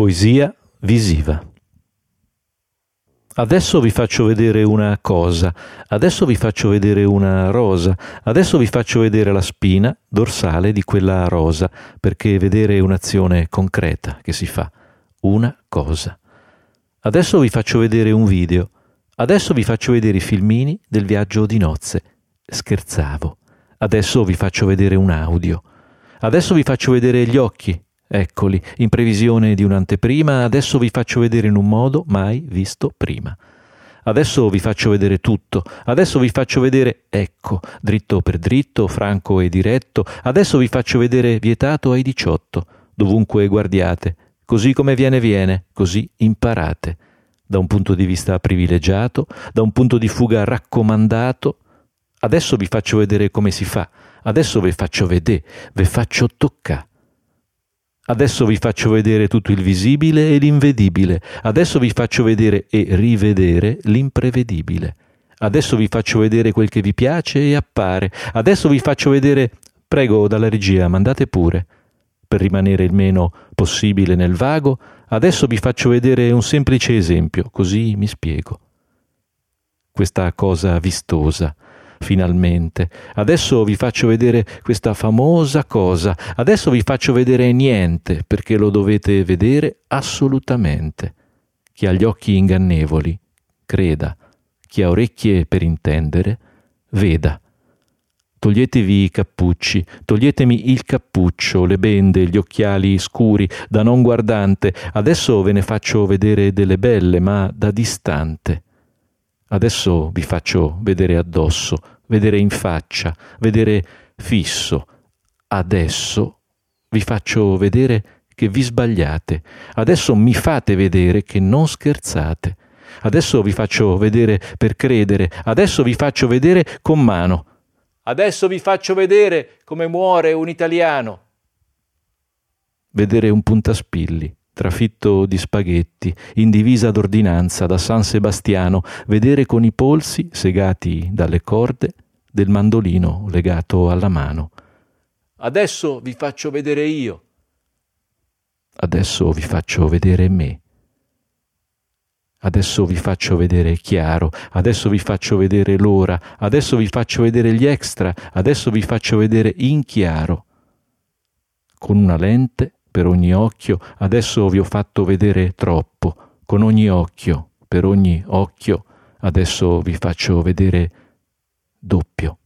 Poesia visiva. Adesso vi faccio vedere una cosa, adesso vi faccio vedere una rosa, adesso vi faccio vedere la spina dorsale di quella rosa, perché vedere un'azione concreta che si fa, una cosa. Adesso vi faccio vedere un video, adesso vi faccio vedere i filmini del viaggio di nozze. Scherzavo. Adesso vi faccio vedere un audio. Adesso vi faccio vedere gli occhi, Eccoli, in previsione di un'anteprima, adesso vi faccio vedere in un modo mai visto prima. Adesso vi faccio vedere tutto, adesso vi faccio vedere ecco, dritto per dritto, franco e diretto, adesso vi faccio vedere vietato ai 18, dovunque guardiate, così come viene viene, così imparate. Da un punto di vista privilegiato, da un punto di fuga raccomandato, adesso vi faccio vedere come si fa, adesso vi faccio vedere, vi faccio toccare. Adesso vi faccio vedere tutto il visibile e l'invedibile. Adesso vi faccio vedere e rivedere l'imprevedibile. Adesso vi faccio vedere quel che vi piace e appare. Adesso vi faccio vedere... Prego dalla regia, mandate pure. Per rimanere il meno possibile nel vago, adesso vi faccio vedere un semplice esempio, così mi spiego. Questa cosa vistosa, finalmente. Adesso vi faccio vedere questa famosa cosa. Adesso vi faccio vedere niente, perché lo dovete vedere assolutamente. Chi ha gli occhi ingannevoli, creda. Chi ha orecchie per intendere, veda. Toglietevi i cappucci, toglietemi il cappuccio, le bende, gli occhiali scuri, da non guardante. Adesso ve ne faccio vedere delle belle, ma da distante. Adesso vi faccio vedere addosso, vedere in faccia, vedere fisso. Adesso vi faccio vedere che vi sbagliate. Adesso mi fate vedere che non scherzate. Adesso vi faccio vedere per credere. Adesso vi faccio vedere con mano. Adesso vi faccio vedere come muore un italiano. Vedere un puntaspilli trafitto di spaghetti, in divisa d'ordinanza da San Sebastiano, vedere con i polsi, segati dalle corde, del mandolino legato alla mano. Adesso vi faccio vedere io. Adesso vi faccio vedere me. Adesso vi faccio vedere chiaro, adesso vi faccio vedere l'ora, adesso vi faccio vedere gli extra, adesso vi faccio vedere in chiaro. Con una lente per ogni occhio, adesso vi ho fatto vedere troppo, con ogni occhio, per ogni occhio, adesso vi faccio vedere doppio.